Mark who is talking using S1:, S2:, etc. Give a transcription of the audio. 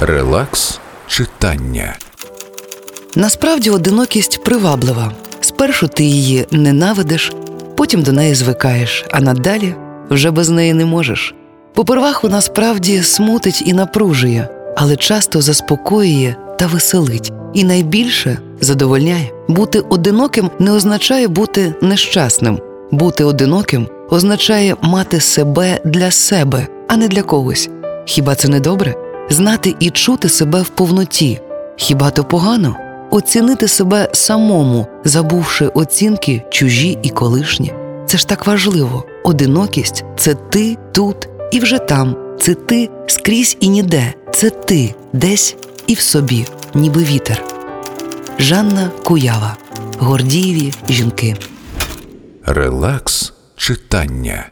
S1: Релакс читання.
S2: Насправді одинокість приваблива. Спершу ти її ненавидиш, потім до неї звикаєш, а надалі вже без неї не можеш. Попервах вона справді смутить і напружує, але часто заспокоює та веселить, і найбільше задовольняє. Бути одиноким не означає бути нещасним. Бути одиноким означає мати себе для себе, а не для когось. Хіба це не добре? Знати і чути себе в повноті. Хіба то погано? Оцінити себе самому, забувши оцінки чужі і колишні. Це ж так важливо. Одинокість це ти тут і вже там. Це ти скрізь і ніде. Це ти десь і в собі, ніби вітер. Жанна Куява. Гордієві жінки.
S1: Релакс читання.